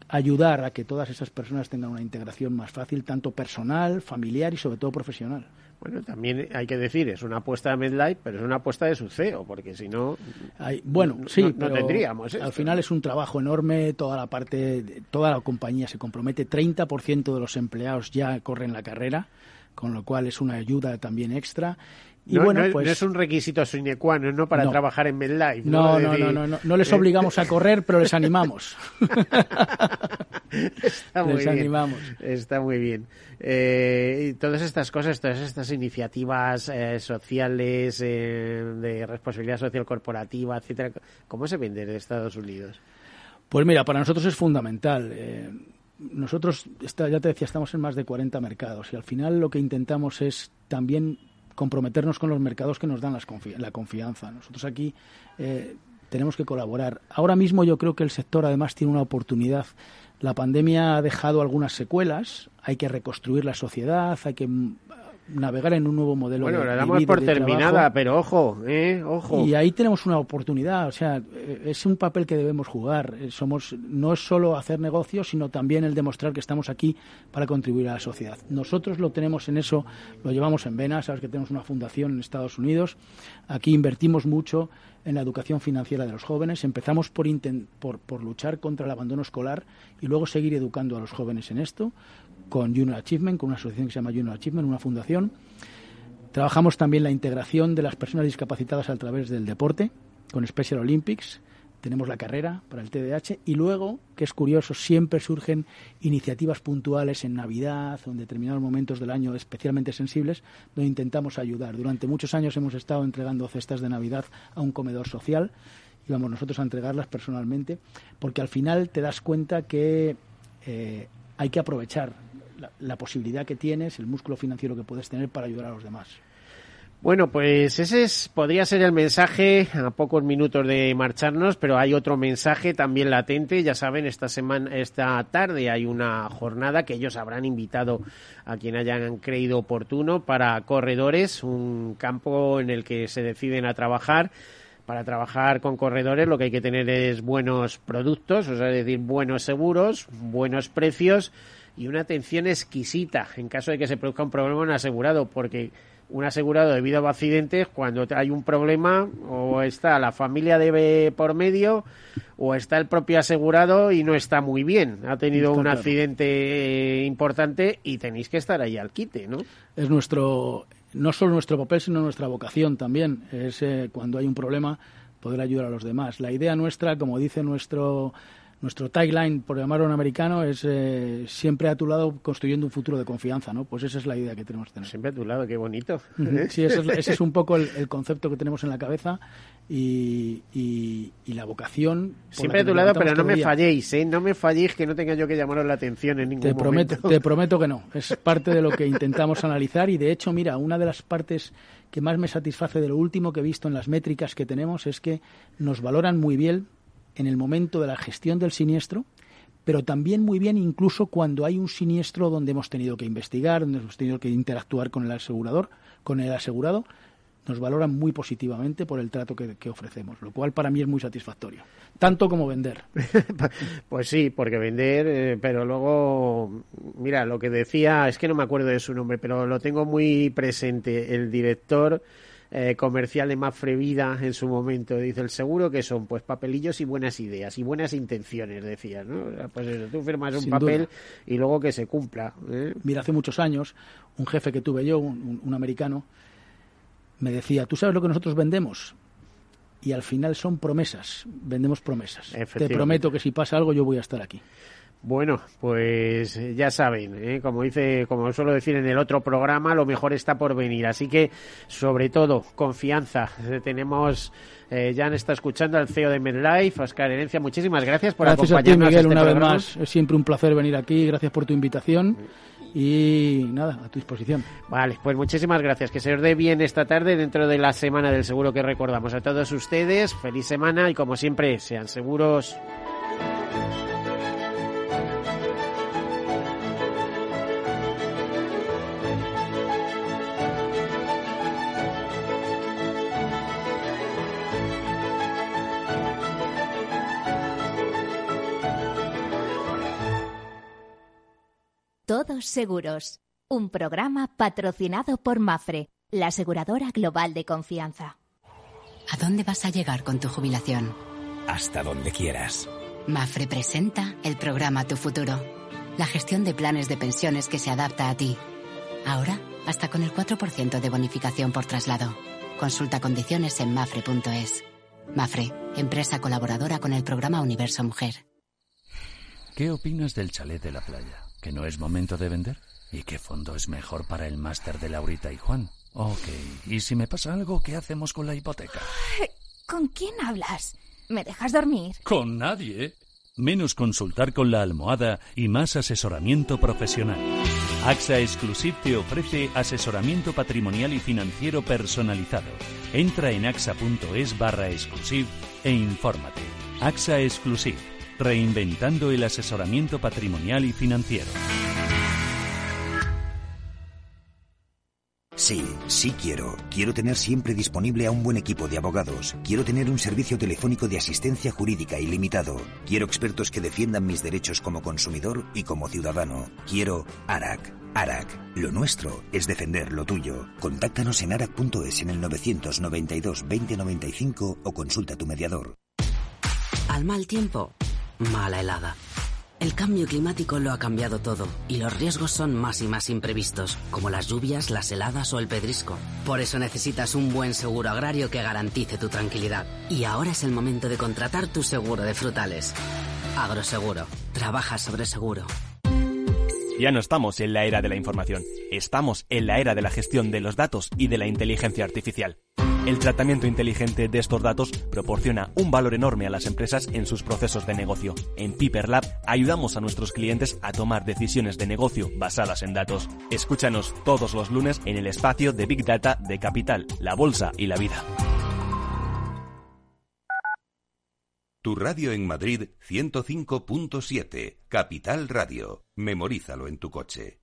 D: ayudar a que todas esas personas tengan una integración más fácil, tanto personal, familiar y sobre todo profesional.
B: Bueno, también hay que decir, es una apuesta de MedLife, pero es una apuesta de su CEO, porque si no,
D: bueno, sí,
B: no, tendríamos.
D: Al final es un trabajo enorme, toda la parte, toda la compañía se compromete, 30% de los empleados ya corren la carrera, con lo cual es una ayuda también extra
B: y no, bueno, pues, no es un requisito sine qua non, ¿no? Para trabajar en MedLife.
D: No, no, no, no, no, no, les obligamos a correr, pero les animamos.
B: Está muy les bien. animamos. Está muy bien. Eh, todas estas cosas, todas estas iniciativas eh, sociales, eh, de responsabilidad social corporativa, etcétera, ¿cómo se ven desde Estados Unidos?
D: Pues mira, para nosotros es fundamental. Eh, nosotros, ya te decía, estamos en más de 40 mercados y al final lo que intentamos es también comprometernos con los mercados que nos dan la confianza. Nosotros aquí eh, tenemos que colaborar. Ahora mismo yo creo que el sector además tiene una oportunidad. La pandemia ha dejado algunas secuelas, hay que reconstruir la sociedad, hay que navegar en un nuevo modelo.
B: Bueno, la damos por terminada, pero ojo, eh, ojo.
D: Y ahí tenemos una oportunidad, o sea, eh, es un papel que debemos jugar. Eh, somos no es solo hacer negocios, sino también el demostrar que estamos aquí para contribuir a la sociedad. Nosotros lo tenemos en eso, lo llevamos en vena, sabes que tenemos una fundación en Estados Unidos. Aquí invertimos mucho en la educación financiera de los jóvenes. Empezamos por, por, por luchar contra el abandono escolar y luego seguir educando a los jóvenes en esto con Junior Achievement, con una asociación que se llama Junior Achievement, una fundación. Trabajamos también la integración de las personas discapacitadas a través del deporte, con Special Olympics. Tenemos la carrera para el TDAH y luego, que es curioso, siempre surgen iniciativas puntuales en Navidad o en determinados momentos del año especialmente sensibles, donde intentamos ayudar. Durante muchos años hemos estado entregando cestas de Navidad a un comedor social y vamos nosotros a entregarlas personalmente, porque al final te das cuenta que eh, hay que aprovechar la, posibilidad que tienes, el músculo financiero que puedes tener para ayudar a los demás.
B: Bueno, pues ese es, podría ser el mensaje a pocos minutos de marcharnos, pero hay otro mensaje también latente. Ya saben, esta semana, esta tarde hay una jornada que ellos habrán invitado a quien hayan creído oportuno para corredores, un campo en el que se deciden a trabajar. Para trabajar con corredores lo que hay que tener es buenos productos, o sea, es decir, buenos seguros, buenos precios y una atención exquisita en caso de que se produzca un problema en un asegurado, porque un asegurado debido a accidentes, cuando hay un problema, o está la familia debe por medio, o está el propio asegurado y no está muy bien. Ha tenido un accidente eh, importante y tenéis que estar ahí al quite, ¿no?
D: Es nuestro, no solo nuestro papel, sino nuestra vocación también. Es eh, cuando hay un problema poder ayudar a los demás. La idea nuestra, como dice nuestro nuestro tagline, por llamarlo en americano, es eh, siempre a tu lado construyendo un futuro de confianza, ¿no? Pues esa es la idea que tenemos que tener.
B: Siempre a tu lado, qué bonito.
D: Sí, ese es, un poco el, concepto que tenemos en la cabeza y, la vocación.
B: Siempre a tu lado, pero no me falléis, ¿eh? No me falléis que no tenga yo que llamaros la atención en ningún
D: te prometo, Te prometo que no. Es parte de lo que intentamos analizar y, de hecho, mira, una de las partes que más me satisface de lo último que he visto en las métricas que tenemos es que nos valoran muy bien en el momento de la gestión del siniestro, pero también muy bien incluso cuando hay un siniestro donde hemos tenido que investigar, donde hemos tenido que interactuar con el asegurador, con el asegurado, nos valoran muy positivamente por el trato que, ofrecemos, lo cual para mí es muy satisfactorio, tanto como vender.
B: pues sí, porque vender, eh, pero luego, mira, lo que decía, es que no me acuerdo de su nombre, pero lo tengo muy presente, el director eh, comercial de Mafre Vida en su momento. Dice, el seguro que son pues papelillos y buenas ideas y buenas intenciones, decía, ¿no? Pues eso, tú firmas un papel y luego que se cumpla. ¿eh?
D: Mira, hace muchos años, un jefe que tuve yo, un, americano, me decía, ¿tú sabes lo que nosotros vendemos? Y al final son promesas, vendemos promesas. Te prometo que si pasa algo yo voy a estar aquí.
B: Bueno, pues eh, ya saben, ¿eh? como dice, como suelo decir en el otro programa, lo mejor está por venir. Así que, sobre todo, confianza. Eh, tenemos, eh, ya han estado escuchando al CEO de MedLife, Oscar Herencia. Muchísimas gracias por
D: gracias
B: acompañarnos.
D: A ti, Miguel, este una vez más. Es siempre un placer venir aquí. Gracias por tu invitación. Y nada, a tu disposición.
B: Vale, pues muchísimas gracias. Que se os dé bien esta tarde dentro de la semana del seguro que recordamos a todos ustedes. Feliz semana y como siempre, sean seguros.
A: Todos Seguros, un programa patrocinado por Mafre, la aseguradora global de confianza.
E: ¿A dónde vas a llegar con tu jubilación?
F: Hasta donde quieras.
E: Mafre presenta el programa Tu Futuro, la gestión de planes de pensiones que se adapta a ti. Ahora, hasta con el 4% de bonificación por traslado. Consulta condiciones en mafre.es. Mafre, empresa colaboradora con el programa Universo Mujer.
H: ¿Qué opinas del chalet de la playa? ¿Que no es momento de vender? ¿Y qué fondo es mejor para el máster de Laurita y Juan? Ok, ¿y si me pasa algo, qué hacemos con la hipoteca?
A: ¿Con quién hablas? ¿Me dejas dormir?
H: Con nadie. Menos consultar con la almohada y más asesoramiento profesional. AXA Exclusive te ofrece asesoramiento patrimonial y financiero personalizado. Entra en axa.es barra exclusive e infórmate. AXA Exclusive Reinventando el asesoramiento patrimonial y financiero.
F: Sí, sí quiero. Quiero tener siempre disponible a un buen equipo de abogados. Quiero tener un servicio telefónico de asistencia jurídica ilimitado. Quiero expertos que defiendan mis derechos como consumidor y como ciudadano. Quiero ARAC. ARAC. Lo nuestro es defender lo tuyo. Contáctanos en arac.es en el 992 2095 o consulta a tu mediador.
M: Al mal tiempo mala helada. El cambio climático lo ha cambiado todo y los riesgos son más y más imprevistos, como las lluvias, las heladas o el pedrisco. Por eso necesitas un buen seguro agrario que garantice tu tranquilidad. Y ahora es el momento de contratar tu seguro de frutales. Agroseguro. Trabaja sobre seguro.
N: Ya no estamos en la era de la información, estamos en la era de la gestión de los datos y de la inteligencia artificial. El tratamiento inteligente de estos datos proporciona un valor enorme a las empresas en sus procesos de negocio. En Piper Lab ayudamos a nuestros clientes a tomar decisiones de negocio basadas en datos. Escúchanos todos los lunes en el espacio de Big Data de Capital, la Bolsa y la Vida.
L: Tu radio en Madrid 105.7, Capital Radio. Memorízalo en tu coche.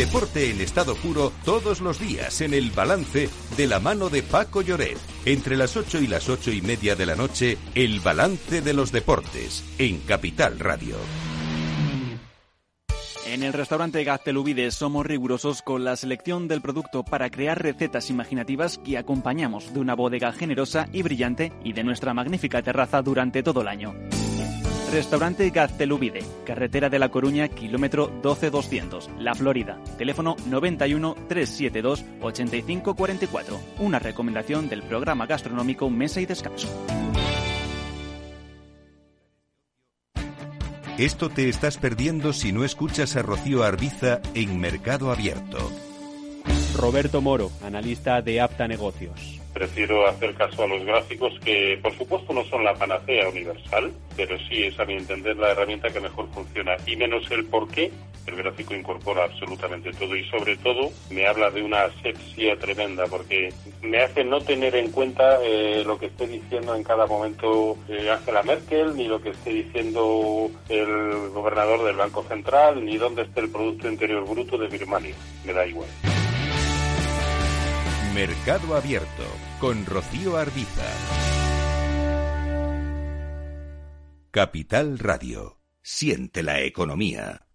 L: Deporte en estado puro todos los días en el balance de la mano de Paco Lloret. Entre las 8 y las ocho y media de la noche, el balance de los deportes en Capital Radio.
J: En el restaurante Gaztelubides somos rigurosos con la selección del producto para crear recetas imaginativas que acompañamos de una bodega generosa y brillante y de nuestra magnífica terraza durante todo el año. Restaurante Gaztelubide, carretera de La Coruña, kilómetro 12200, La Florida. Teléfono 91 372 8544. Una recomendación del programa gastronómico Mesa y Descanso.
L: Esto te estás perdiendo si no escuchas a Rocío Arbiza en Mercado Abierto.
O: Roberto Moro, analista de Apta Negocios.
P: Prefiero hacer caso a los gráficos que, por supuesto, no son la panacea universal, pero sí es, a mi entender, la herramienta que mejor funciona. Y menos el por qué, el gráfico incorpora absolutamente todo y, sobre todo, me habla de una asepsia tremenda, porque me hace no tener en cuenta eh, lo que esté diciendo en cada momento eh, Angela Merkel, ni lo que esté diciendo el gobernador del Banco Central, ni dónde esté el Producto Interior Bruto de Birmania. Me da igual.
L: Mercado Abierto con Rocío Arbiza. Capital Radio. Siente la economía.